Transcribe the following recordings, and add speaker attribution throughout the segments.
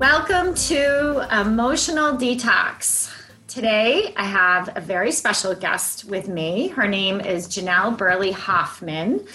Speaker 1: Welcome to Emotional Detox. Today, I have a very special guest with me. Her name is Janelle Burley Hofmann.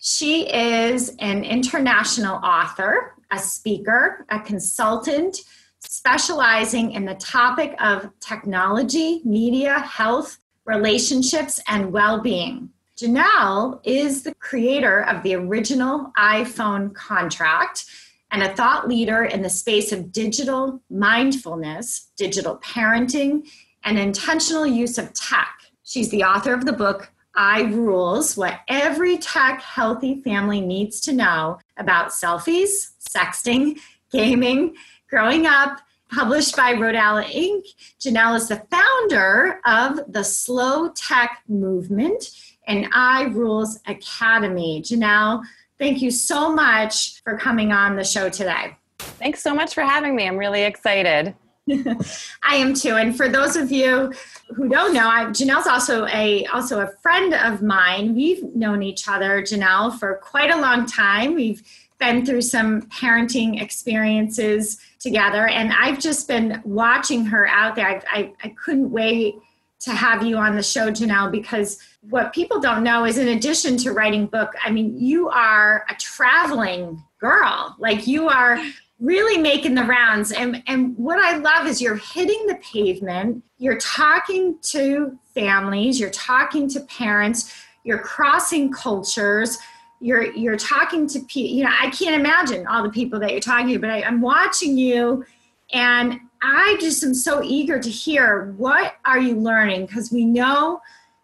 Speaker 1: She is an international author, a speaker, a consultant, specializing in the topic of technology, media, health, relationships, and well being. Janelle is the creator of the original iPhone contract and a thought leader in the space of digital mindfulness, digital parenting, and intentional use of tech. She's the author of the book iRules What Every Tech Healthy Family Needs to Know About Selfies, Sexting, Gaming, Growing Up, published by Rodale Inc. Janelle is the founder of the Slow Tech Movement and iRules Academy. Janelle, Thank you so much for coming on the show today.
Speaker 2: Thanks so much for having me. I'm really excited.
Speaker 1: I am too. And for those of you who don't know, I, Janelle's also a also a friend of mine. We've known each other, Janelle, for quite a long time. We've been through some parenting experiences together, and I've just been watching her out there. I, I, I couldn't wait to have you on the show, Janelle, because what people don't know is in addition to writing book, I mean, you are a traveling girl. Like you are really making the rounds. And, and what I love is you're hitting the pavement, you're talking to families, you're talking to parents, you're crossing cultures, you're you're talking to people, you know, I can't imagine all the people that you're talking to, but I, I'm watching you and I just am so eager to hear what are you learning because we know,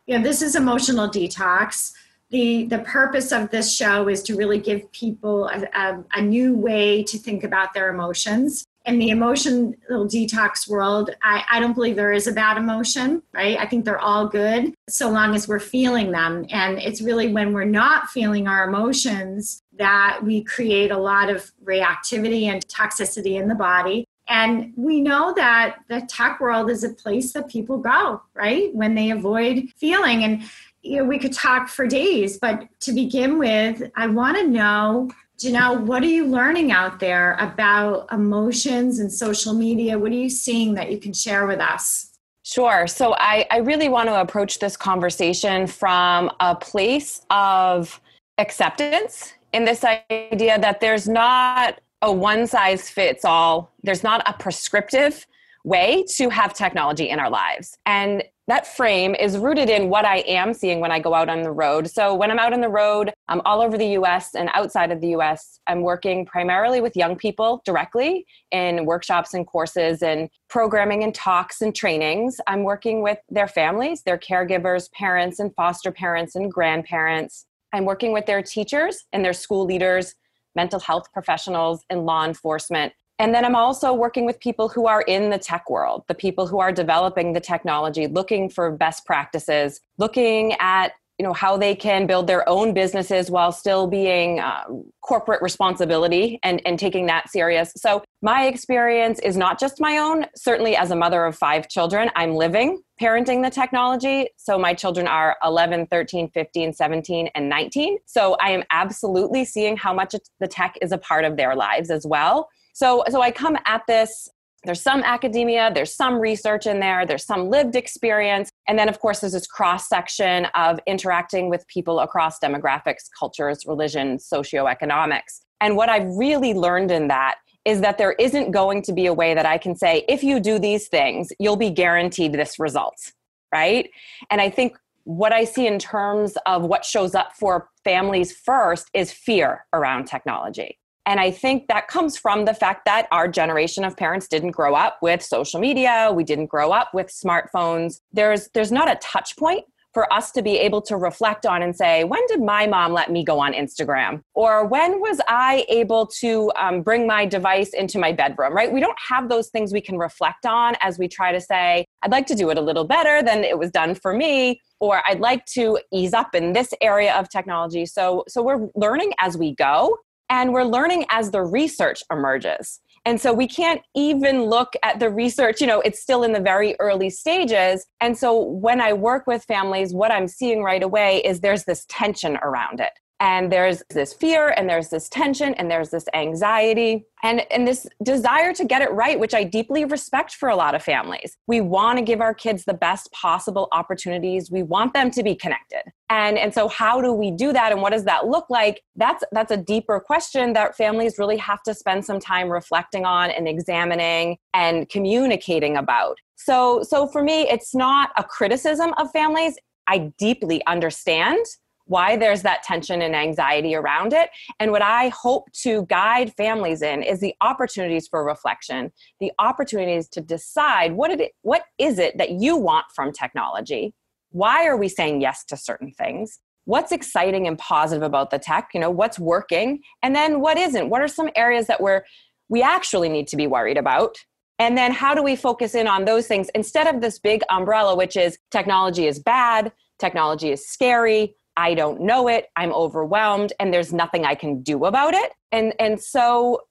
Speaker 1: you know, this is emotional detox. The, the purpose of this show is to really give people a, a, a new way to think about their emotions. In the emotional detox world, I, I don't believe there is a bad emotion, right? I think they're all good so long as we're feeling them. And it's really when we're not feeling our emotions that we create a lot of reactivity and toxicity in the body. And we know that the tech world is a place that people go, right? When they avoid feeling. And you know, we could talk for days, but to begin with, I want to know, Janelle, what are you learning out there about emotions and social media? What are you seeing that you can share with us?
Speaker 2: Sure. So I, I really want to approach this conversation from a place of acceptance in this idea that there's not a one size fits all, there's not a prescriptive way to have technology in our lives. And that frame is rooted in what I am seeing when I go out on the road. So, when I'm out on the road, I'm all over the US and outside of the US, I'm working primarily with young people directly in workshops and courses and programming and talks and trainings. I'm working with their families, their caregivers, parents and foster parents and grandparents. I'm working with their teachers and their school leaders mental health professionals, and law enforcement. And then I'm also working with people who are in the tech world, the people who are developing the technology, looking for best practices, looking at you know how they can build their own businesses while still being uh, corporate responsibility and, and taking that serious. So my experience is not just my own. Certainly as a mother of five children i'm living parenting the technology so my children are 11 13 15 17 and 19 so i am absolutely seeing how much the tech is a part of their lives as well so so i come at this there's some academia, there's some research in there, there's some lived experience. And then, of course, there's this cross section of interacting with people across demographics, cultures, religion, socioeconomics. And what I've really learned in that is that there isn't going to be a way that I can say, if you do these things, you'll be guaranteed this result, right? And I think what I see in terms of what shows up for families first is fear around technology. And I think that comes from the fact that our generation of parents didn't grow up with social media, we didn't grow up with smartphones. There's there's not a touch point for us to be able to reflect on and say, when did my mom let me go on Instagram? Or when was I able to um, bring my device into my bedroom, right? We don't have those things we can reflect on as we try to say, I'd like to do it a little better than it was done for me, or I'd like to ease up in this area of technology. So, so we're learning as we go and we're learning as the research emerges. And so we can't even look at the research, you know, it's still in the very early stages. And so when I work with families, what I'm seeing right away is there's this tension around it. And there's this fear and there's this tension and there's this anxiety and and this desire to get it right which i deeply respect for a lot of families. We want to give our kids the best possible opportunities. We want them to be connected. And and so how do we do that and what does that look like? That's that's a deeper question that families really have to spend some time reflecting on and examining and communicating about. So so for me it's not a criticism of families. I deeply understand why there's that tension and anxiety around it. And what I hope to guide families in is the opportunities for reflection, the opportunities to decide what it what is it that you want from technology? Why are we saying yes to certain things? What's exciting and positive about the tech? You know, what's working? And then what isn't? What are some areas that we're we actually need to be worried about? And then how do we focus in on those things instead of this big umbrella, which is technology is bad, technology is scary, I don't know it, I'm overwhelmed, and there's nothing I can do about it. And, and so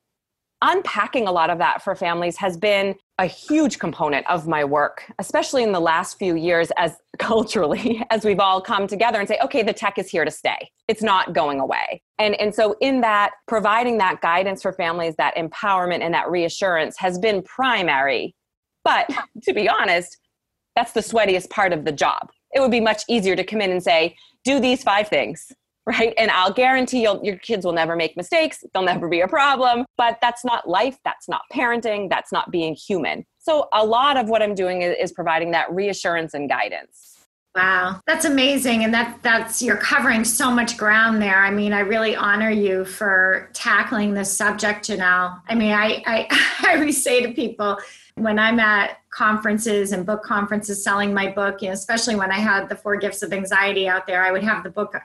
Speaker 2: unpacking a lot of that for families has been a huge component of my work, especially in the last few years as culturally, as we've all come together and say, okay, the tech is here to stay. It's not going away. And, and so in that, providing that guidance for families, that empowerment and that reassurance has been primary. But to be honest, that's the sweatiest part of the job. It would be much easier to come in and say, do these five things right? And i'll guarantee your kids will never make mistakes. They'll never be a problem. But that's not life. That's not parenting. That's not being human. So a lot of what i'm doing is, is providing that reassurance and guidance.
Speaker 1: Wow, that's amazing. And that that's you're covering so much ground there. I mean, I really honor you for tackling this subject, Janelle. I mean, I I, I always say to people, when I'm at conferences and book conferences selling my book, you know, especially when I had the four gifts of anxiety out there, I would have the book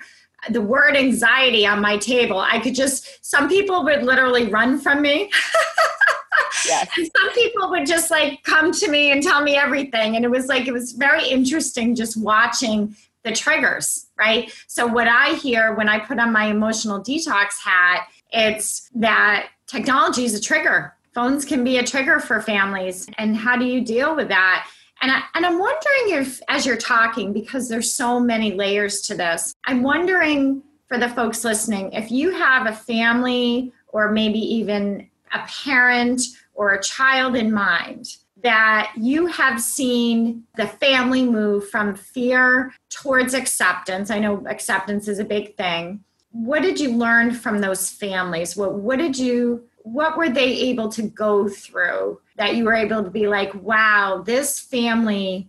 Speaker 1: the word anxiety on my table. I could just some people would literally run from me. yes. And some people would just like come to me and tell me everything. And it was like it was very interesting just watching the triggers, right? So what I hear when I put on my emotional detox hat, it's that technology is a trigger phones can be a trigger for families and how do you deal with that? And, I, and i'm wondering if as you're talking because there's so many layers to this i'm wondering for the folks listening if you have a family or maybe even a parent or a child in mind that you have seen the family move from fear towards acceptance. I know acceptance is a big thing. What did you learn from those families? What, what did you what were they able to go through that you were able to be like wow this family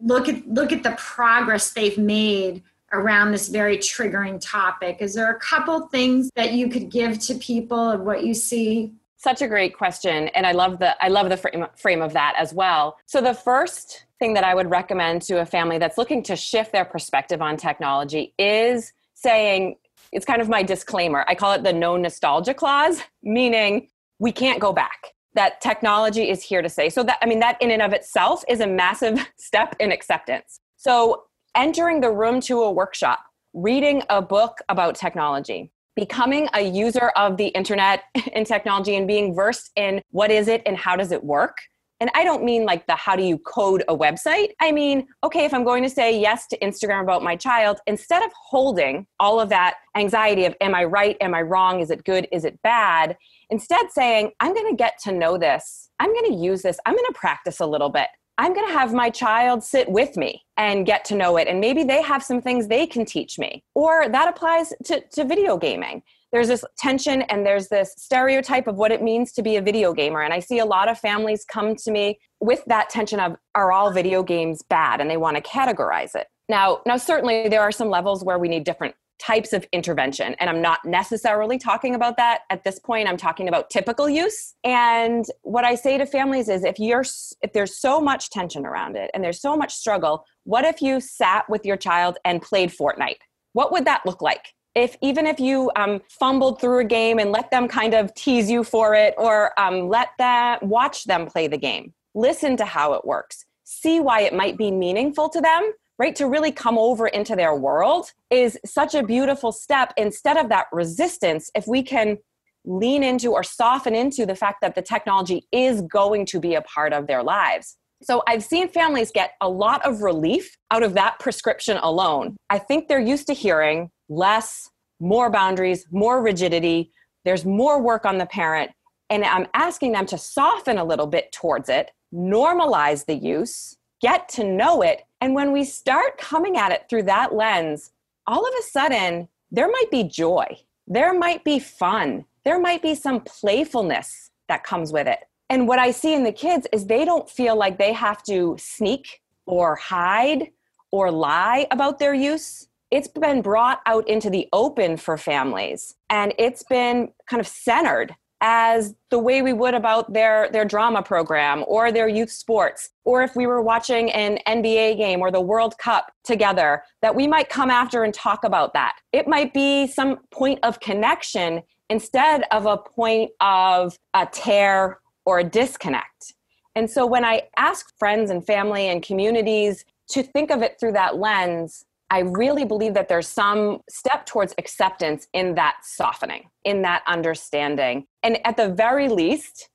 Speaker 1: look at look at the progress they've made around this very triggering topic. Is there a couple things that you could give to people of what you see?
Speaker 2: Such a great question and i love the i love the frame, frame of that as well. So the first thing that i would recommend to a family that's looking to shift their perspective on technology is saying it's kind of my disclaimer. I call it the no nostalgia clause, meaning we can't go back. That technology is here to stay. So that I mean that in and of itself is a massive step in acceptance. So entering the room to a workshop, reading a book about technology, becoming a user of the internet and technology and being versed in what is it and how does it work and I don't mean like the how do you code a website. I mean, okay, if I'm going to say yes to Instagram about my child, instead of holding all of that anxiety of am I right, am I wrong, is it good, is it bad, instead saying, I'm going to get to know this. I'm going to use this. I'm going to practice a little bit. I'm going to have my child sit with me and get to know it. And maybe they have some things they can teach me. Or that applies to, to video gaming there's this tension and there's this stereotype of what it means to be a video gamer. And I see a lot of families come to me with that tension of are all video games bad and they want to categorize it. Now, now certainly there are some levels where we need different types of intervention and I'm not necessarily talking about that at this point. I'm talking about typical use. And what I say to families is if you're if there's so much tension around it and there's so much struggle, what if you sat with your child and played Fortnite? What would that look like? if even if you um, fumbled through a game and let them kind of tease you for it or um, let that watch them play the game listen to how it works see why it might be meaningful to them right to really come over into their world is such a beautiful step instead of that resistance if we can lean into or soften into the fact that the technology is going to be a part of their lives so I've seen families get a lot of relief out of that prescription alone. I think they're used to hearing less, more boundaries, more rigidity. There's more work on the parent. And I'm asking them to soften a little bit towards it, normalize the use, get to know it. And when we start coming at it through that lens, all of a sudden, there might be joy, there might be fun, there might be some playfulness that comes with it. And what I see in the kids is they don't feel like they have to sneak or hide or lie about their use. It's been brought out into the open for families and it's been kind of centered as the way we would about their their drama program or their youth sports or if we were watching an NBA game or the World Cup together that we might come after and talk about that. It might be some point of connection instead of a point of a tear or a disconnect. And so when i ask friends and family and communities to think of it through that lens I really believe that there's some step towards acceptance in that softening, in that understanding. And at the very least,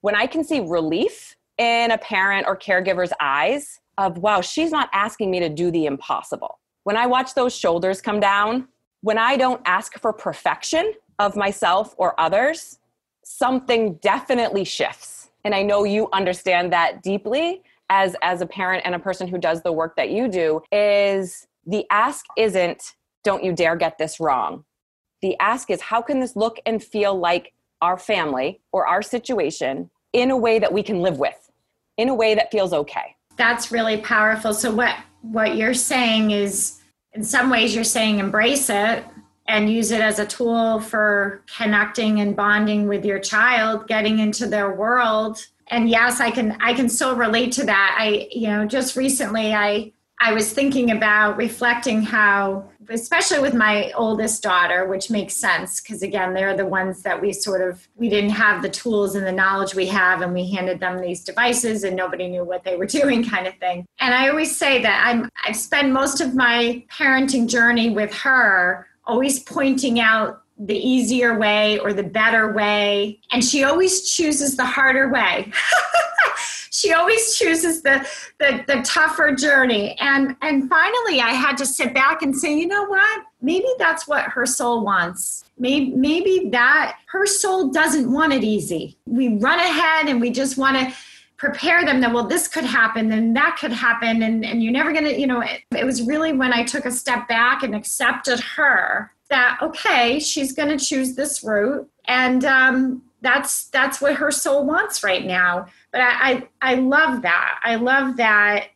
Speaker 2: when I can see relief in a parent or caregiver's eyes of, wow, she's not asking me to do the impossible. When I watch those shoulders come down, when I don't ask for perfection of myself or others, something definitely shifts. And I know you understand that deeply as as a parent and a person who does the work that you do is the ask isn't, don't you dare get this wrong. The ask is, how can this look and feel like our family or our situation in a way that we can live with, in a way that feels okay?
Speaker 1: That's really powerful. So, what, what you're saying is, in some ways, you're saying embrace it and use it as a tool for connecting and bonding with your child, getting into their world. And yes, I can I can so relate to that. I you know just recently I I was thinking about reflecting how, especially with my oldest daughter, which makes sense because again, they're the ones that we sort of we didn't have the tools and the knowledge we have, and we handed them these devices, and nobody knew what they were doing, kind of thing. And I always say that I'm I've spent most of my parenting journey with her, always pointing out the easier way or the better way, and she always chooses the harder way. she always chooses the, the the tougher journey. And and finally i had to sit back and say you know what? Maybe that's what her soul wants. Maybe maybe that her soul doesn't want it easy. We run ahead and we just want to prepare them that well this could happen and that could happen and, and you're never gonna you know it, it was really when i took a step back and accepted her that okay she's gonna choose this route and um, that's that's what her soul wants right now. But I, I i love that. I love that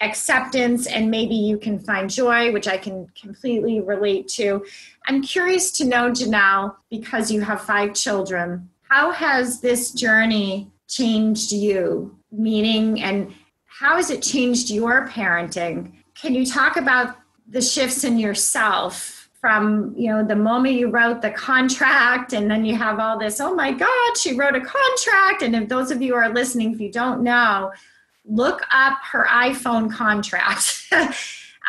Speaker 1: acceptance and maybe you can find joy which i can completely relate to. I'm curious to know janelle because you have five children how has this journey changed you meaning and how has it changed your parenting? Can you talk about the shifts in yourself from you know the moment you wrote the contract and then you have all this oh my god she wrote a contract. And if those of you are listening if you don't know look up her iphone contract.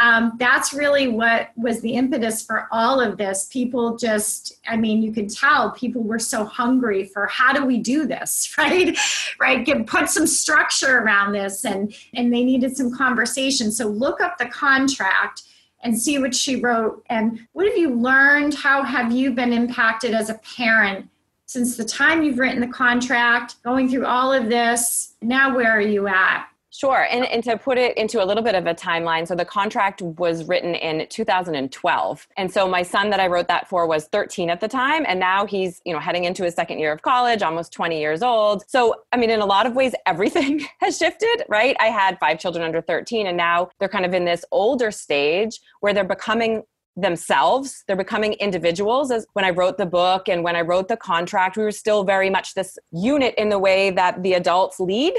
Speaker 1: Um, that's really what was the impetus for all of this. People just i mean you can tell people were so hungry for how do we do this? Right? Right? Get, put some structure around this and and they needed some conversation. So look up the contract and see what she wrote. And what have you learned? How have you been impacted as a parent since the time you've written the contract, going through all of this? Now, where are you at?
Speaker 2: Sure. And, and to put it into a little bit of a timeline, so the contract was written in 2012. And so my son that I wrote that for was 13 at the time. And now he's, you know, heading into his second year of college, almost 20 years old. So, I mean, in a lot of ways, everything has shifted, right? I had five children under 13, and now they're kind of in this older stage where they're becoming themselves they're becoming individuals as when i wrote the book and when i wrote the contract we were still very much this unit in the way that the adults lead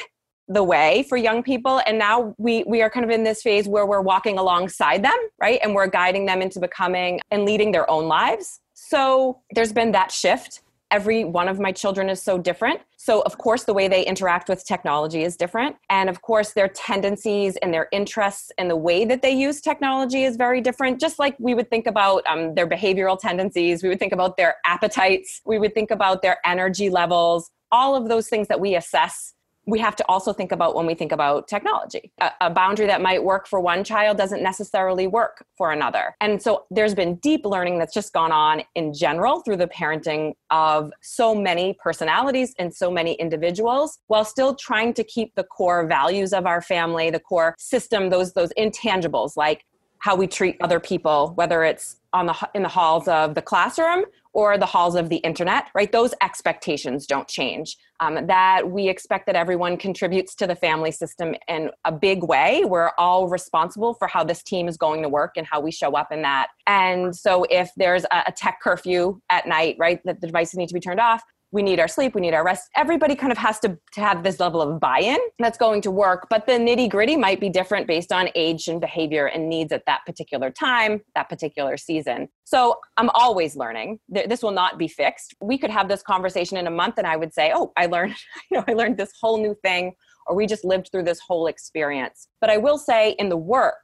Speaker 2: the way for young people. And now we we are kind of in this phase where we're walking alongside them right? And we're guiding them into becoming and leading their own lives. So there's been that shift. Every one of my children is so different. So of course the way they interact with technology is different. And of course their tendencies and their interests and the way that they use technology is very different. Just like we would think about um, their behavioral tendencies we would think about their appetites we would think about their energy levels all of those things that we assess we have to also think about when we think about technology. A, a, boundary that might work for one child doesn't necessarily work for another. And so there's been deep learning that's just gone on in general through the parenting of so many personalities and so many individuals while still trying to keep the core values of our family, the core system, those those intangibles like how we treat other people, whether it's on the in the halls of the classroom or the halls of the internet, right? Those expectations don't change. Um, that we expect that everyone contributes to the family system in a big way. We're all responsible for how this team is going to work and how we show up in that. And so, if there's a, a tech curfew at night, right, that the devices need to be turned off, we need our sleep, we need our rest. Everybody kind of has to, to have this level of buy in that's going to work. But the nitty gritty might be different based on age and behavior and needs at that particular time, that particular season. So I'm always learning. This will not be fixed. We could have this conversation in a month and I would say, oh, I learned, you know, I learned this whole new thing or we just lived through this whole experience. But I will say in the work,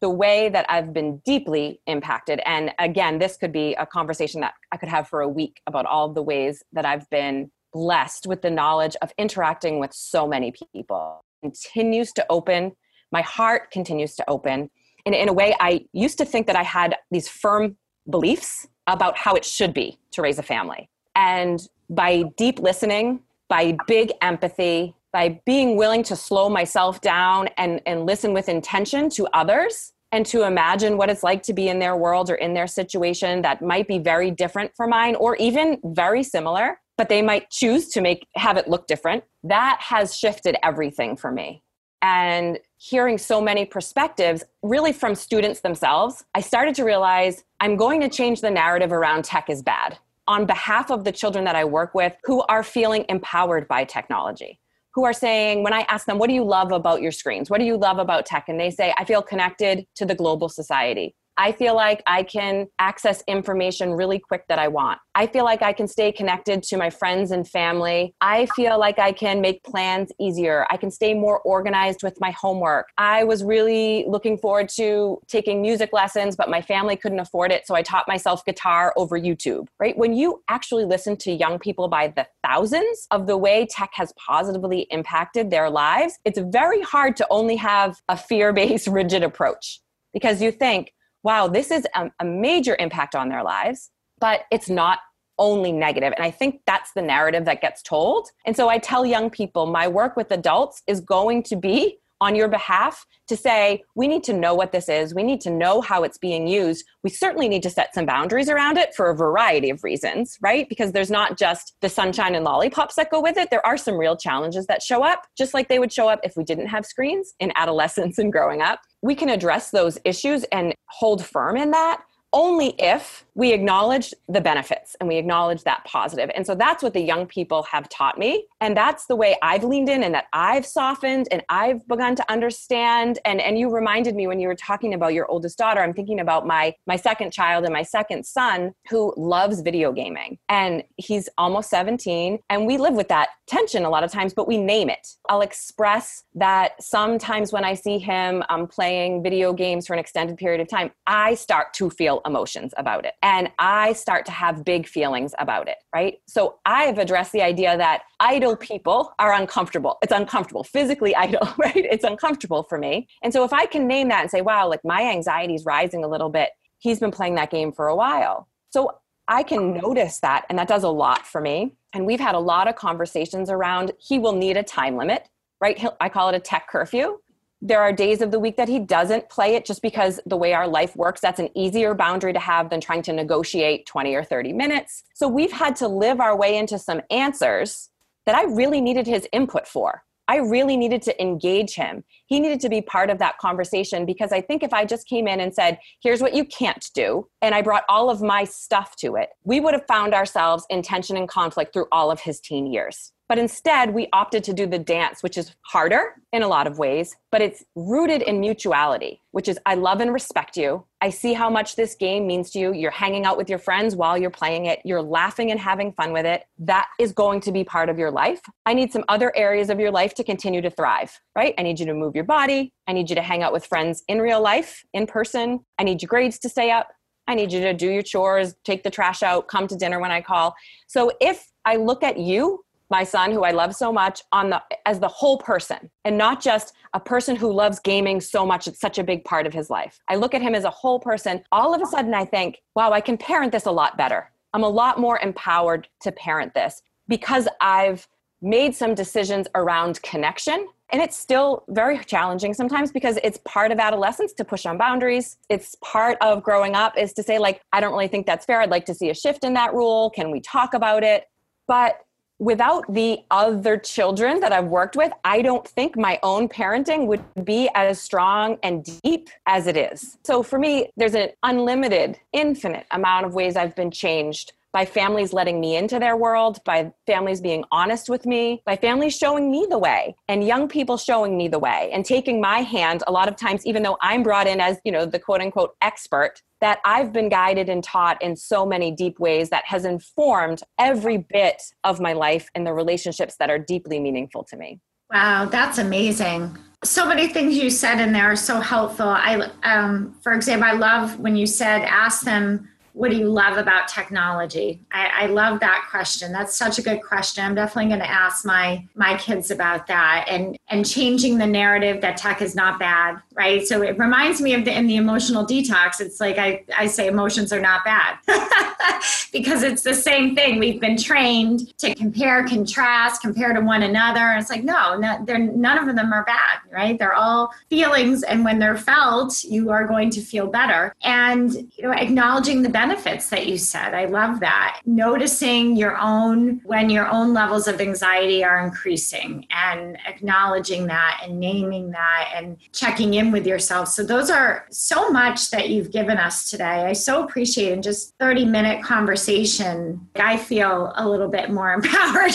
Speaker 2: the way that I've been deeply impacted. And again, this could be a conversation that I could have for a week about all the ways that I've been blessed with the knowledge of interacting with so many people. Continues to open, my heart continues to open. And in a way, I used to think that I had these firm beliefs about how it should be to raise a family. And by deep listening, by big empathy, by being willing to slow myself down and, and listen with intention to others and to imagine what it's like to be in their world or in their situation that might be very different from mine or even very similar but they might choose to make have it look different. That has shifted everything for me. And hearing so many perspectives really from students themselves i started to realize i'm going to change the narrative around tech is bad on behalf of the children that i work with who are feeling empowered by technology who are saying, when I ask them, what do you love about your screens? What do you love about tech? And they say, I feel connected to the global society. I feel like I can access information really quick that I want. I feel like I can stay connected to my friends and family. I feel like I can make plans easier. I can stay more organized with my homework. I was really looking forward to taking music lessons, but my family couldn't afford it. So I taught myself guitar over YouTube, right? When you actually listen to young people by the thousands of the way tech has positively impacted their lives, it's very hard to only have a fear based, rigid approach because you think, wow, this is a, a major impact on their lives, but it's not only negative. And I think that's the narrative that gets told. And so I tell young people my work with adults is going to be on your behalf to say, we need to know what this is. We need to know how it's being used. We certainly need to set some boundaries around it for a variety of reasons, right? Because there's not just the sunshine and lollipops that go with it. There are some real challenges that show up, just like they would show up if we didn't have screens in adolescence and growing up. We can address those issues and hold firm in that only if we acknowledge the benefits and we acknowledge that positive. And so that's what the young people have taught me. And that's the way I've leaned in and that I've softened and I've begun to understand. And, and you reminded me when you were talking about your oldest daughter, I'm thinking about my, my second child and my second son who loves video gaming. And he's almost 17. And we live with that tension a lot of times, but we name it. I'll express that sometimes when I see him um, playing video games for an extended period of time, I start to feel emotions about it. And I start to have big feelings about it, right? So I've addressed the idea that idle people are uncomfortable. It's uncomfortable, physically idle, right? It's uncomfortable for me. And so if I can name that and say, wow, like my anxiety is rising a little bit, he's been playing that game for a while. So I can notice that, and that does a lot for me. And we've had a lot of conversations around he will need a time limit, right? He'll, I call it a tech curfew there are days of the week that he doesn't play it just because the way our life works, that's an easier boundary to have than trying to negotiate 20 or 30 minutes. So we've had to live our way into some answers that I really needed his input for. I really needed to engage him. He needed to be part of that conversation because I think if I just came in and said, here's what you can't do, and I brought all of my stuff to it, we would have found ourselves in tension and conflict through all of his teen years. But instead, we opted to do the dance, which is harder in a lot of ways, but it's rooted in mutuality, which is I love and respect you. I see how much this game means to you. You're hanging out with your friends while you're playing it. You're laughing and having fun with it. That is going to be part of your life. I need some other areas of your life to continue to thrive, right? I need you to move your body. I need you to hang out with friends in real life, in person. I need your grades to stay up. I need you to do your chores, take the trash out, come to dinner when I call. So if I look at you my son who I love so much on the as the whole person and not just a person who loves gaming so much it's such a big part of his life. I look at him as a whole person. All of a sudden I think, wow, I can parent this a lot better. I'm a lot more empowered to parent this because I've made some decisions around connection and it's still very challenging sometimes because it's part of adolescence to push on boundaries. It's part of growing up is to say, like, I don't really think that's fair. I'd like to see a shift in that rule. Can we talk about it? But without the other children that I've worked with, I don't think my own parenting would be as strong and deep as it is. So for me, there's an unlimited, infinite amount of ways I've been changed by families letting me into their world, by families being honest with me, by families showing me the way and young people showing me the way and taking my hand a lot of times even though I'm brought in as, you know, the quote unquote expert that I've been guided and taught in so many deep ways that has informed every bit of my life and the relationships that are deeply meaningful to me.
Speaker 1: Wow, that's amazing. So many things you said in there are so helpful. I, um, for example, I love when you said, ask them what do you love about technology? I, I, love that question. That's such a good question. I'm definitely going to ask my my kids about that and and changing the narrative that tech is not bad, right? So it reminds me of the in the emotional detox. It's like I, I say emotions are not bad because it's the same thing. We've been trained to compare, contrast, compare to one another. And it's like no, no they're none of them are bad, right? They're all feelings, and when they're felt, you are going to feel better. And you know, acknowledging the benefits benefits that you said. I love that. Noticing your own, when your own levels of anxiety are increasing and acknowledging that and naming that and checking in with yourself. So, those are so much that you've given us today. I so appreciate in just 30 minute conversation. I feel a little bit more empowered.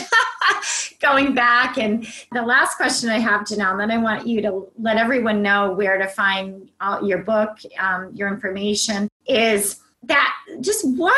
Speaker 1: going back. And the last question I have, Janelle, and then I want you to let everyone know where to find your book, um, your information, is that just one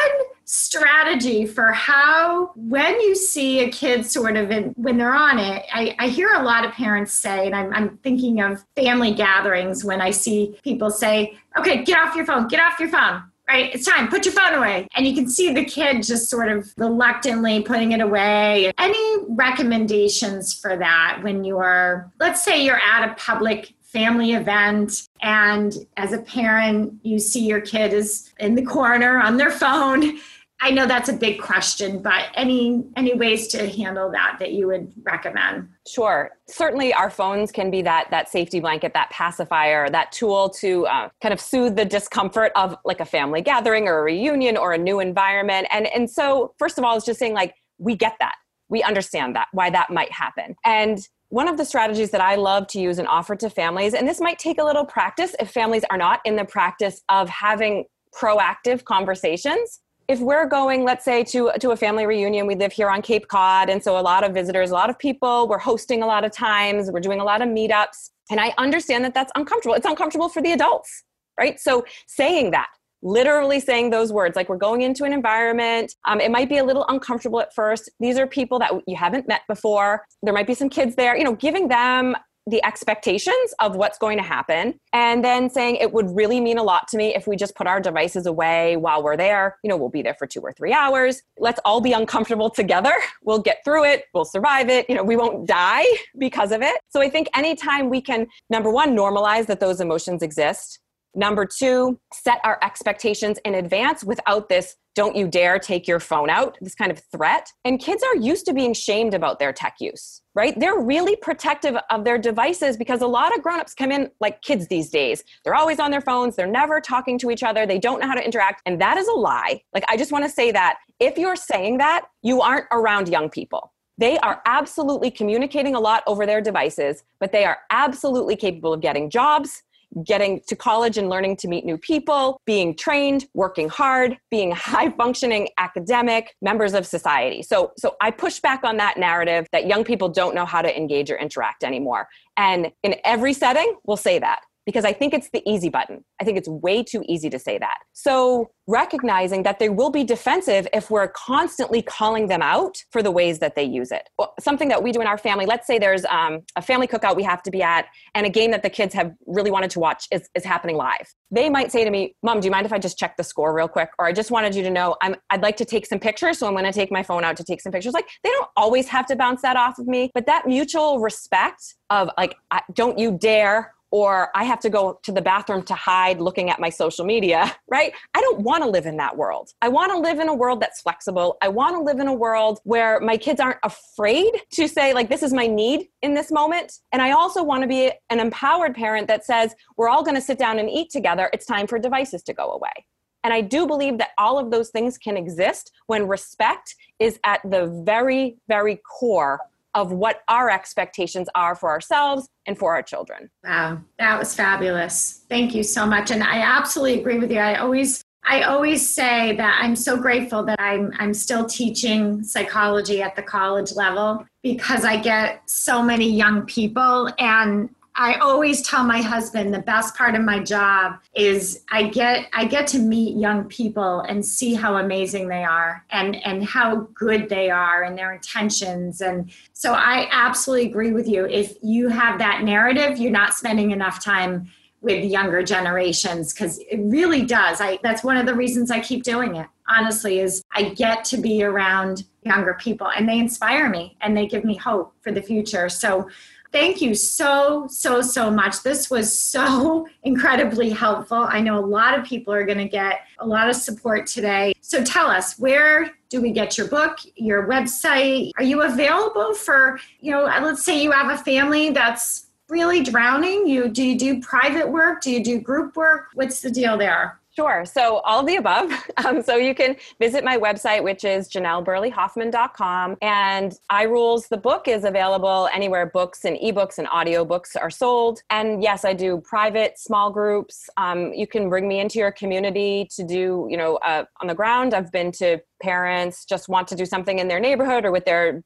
Speaker 1: strategy for how when you see a kid sort of in, when they're on it I, I hear a lot of parents say and I'm, I'm thinking of family gatherings when i see people say okay get off your phone get off your phone right? It's time put your phone away. And you can see the kid just sort of reluctantly putting it away. Any recommendations for that when you are let's say you're at a public family event. And as a parent you see your kid is in the corner on their phone. I know that's a big question but any any ways to handle that that you would recommend?
Speaker 2: Sure. Certainly our phones can be that that safety blanket that pacifier that tool to uh, kind of soothe the discomfort of like a family gathering or a reunion or a new environment. And and so first of all it's just saying like we get that. We understand that why that might happen. And one of the strategies that I love to use and offer to families, and this might take a little practice if families are not in the practice of having proactive conversations. If we're going, let's say, to, to a family reunion, we live here on Cape Cod, and so a lot of visitors, a lot of people, we're hosting a lot of times, we're doing a lot of meetups, and I understand that that's uncomfortable. It's uncomfortable for the adults, right? So saying that, literally saying those words like we're going into an environment um, it might be a little uncomfortable at first. These are people that you haven't met before. There might be some kids there you know giving them the expectations of what's going to happen and then saying it would really mean a lot to me if we just put our devices away while we're there. You know we'll be there for two or three hours. Let's all be uncomfortable together. We'll get through it. We'll survive it. You know we won't die because of it. So i think anytime we can number one normalize that those emotions exist Number two, set our expectations in advance without this don't you dare take your phone out, this kind of threat. And kids are used to being shamed about their tech use, right? They're really protective of their devices because a lot of grown-ups come in like kids these days. They're always on their phones, they're never talking to each other, they don't know how to interact. And that is a lie. Like, I just want to say that if you're saying that, you aren't around young people. They are absolutely communicating a lot over their devices, but they are absolutely capable of getting jobs, getting to college and learning to meet new people, being trained, working hard, being high functioning academic members of society. So so I push back on that narrative that young people don't know how to engage or interact anymore. And in every setting, we'll say that. Because I think it's the easy button. I think it's way too easy to say that. So, recognizing that they will be defensive if we're constantly calling them out for the ways that they use it. Well, something that we do in our family, let's say there's um, a family cookout we have to be at, and a game that the kids have really wanted to watch is, is happening live. They might say to me, Mom, do you mind if I just check the score real quick? Or I just wanted you to know I'm, I'd like to take some pictures, so I'm going to take my phone out to take some pictures. Like, they don't always have to bounce that off of me, but that mutual respect of like, don't you dare or I have to go to the bathroom to hide looking at my social media, right? I don't want to live in that world. I want to live in a world that's flexible. I want to live in a world where my kids aren't afraid to say, like, this is my need in this moment. And I also want to be an empowered parent that says, we're all going to sit down and eat together. It's time for devices to go away. And I do believe that all of those things can exist when respect is at the very, very core of what our expectations are for ourselves and for our children.
Speaker 1: Wow, that was fabulous. Thank you so much. And I absolutely agree with you. I always I always say that I'm so grateful that I'm I'm still teaching psychology at the college level because I get so many young people and I always tell my husband the best part of my job is I get I get to meet young people and see how amazing they are and and how good they are and their intentions. And so I absolutely agree with you. If you have that narrative you're not spending enough time with younger generations because it really does. I that's one of the reasons I keep doing it honestly is I get to be around younger people and they inspire me and they give me hope for the future. So thank you so, so, so much. This was so incredibly helpful. I know a lot of people are going to get a lot of support today. So tell us, where do we get your book, your website? Are you available for, you know, uh, let's say you have a family that's really drowning you do you do private work do you do group work what's the deal there
Speaker 2: Sure. So all of the above. Um, so you can visit my website, which is janellburleyhofmann.com. And iRules, the book is available anywhere books and ebooks and audiobooks are sold. And yes, I do private small groups. Um, you can bring me into your community to do, you know, uh, on the ground. I've been to parents just want to do something in their neighborhood or with their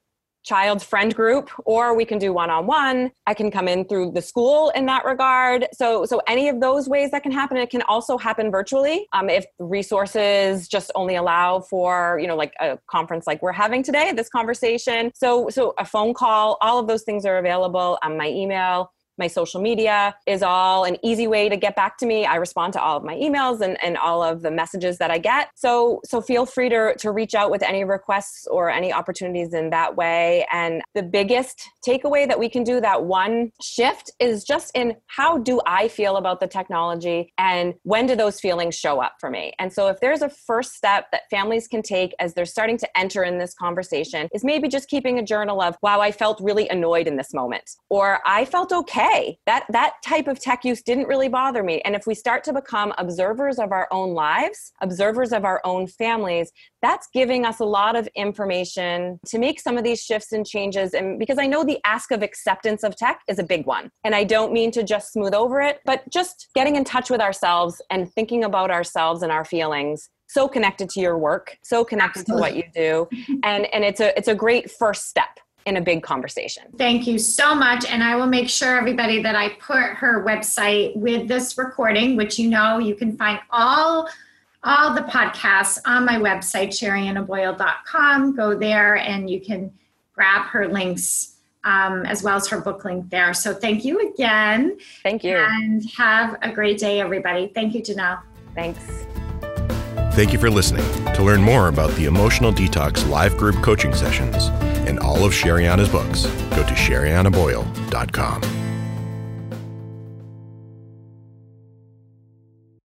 Speaker 2: child's friend group or we can do one-on-one. I can come in through the school in that regard. So so any of those ways that can happen it can also happen virtually um, if resources just only allow for you know like a conference like we're having today this conversation. So so a phone call all of those things are available on my email my social media is all an easy way to get back to me. I respond to all of my emails and, and all of the messages that I get. So so feel free to, to reach out with any requests or any opportunities in that way. And the biggest takeaway that we can do that one shift is just in how do I feel about the technology and when do those feelings show up for me? And so if there's a first step that families can take as they're starting to enter in this conversation is maybe just keeping a journal of, wow, I felt really annoyed in this moment, or I felt okay okay. That that type of tech use didn't really bother me. And if we start to become observers of our own lives, observers of our own families, that's giving us a lot of information to make some of these shifts and changes. And because I know the ask of acceptance of tech is a big one. And I don't mean to just smooth over it, but just getting in touch with ourselves and thinking about ourselves and our feelings so connected to your work so connected Absolutely. to what you do and and it's a it's a great first step in a big conversation.
Speaker 1: Thank you so much. And I will make sure, everybody, that I put her website with this recording, which you know you can find all all the podcasts on my website, sheriannaboyle.com. Go there and you can grab her links um, as well as her book link there. So thank you again.
Speaker 2: Thank you.
Speaker 1: And have a great day, everybody. Thank you, Janelle.
Speaker 2: Thanks.
Speaker 3: Thank you for listening. To learn more about the Emotional Detox live group coaching sessions and all of Sherianna's books, go to sheriannaboyle.com.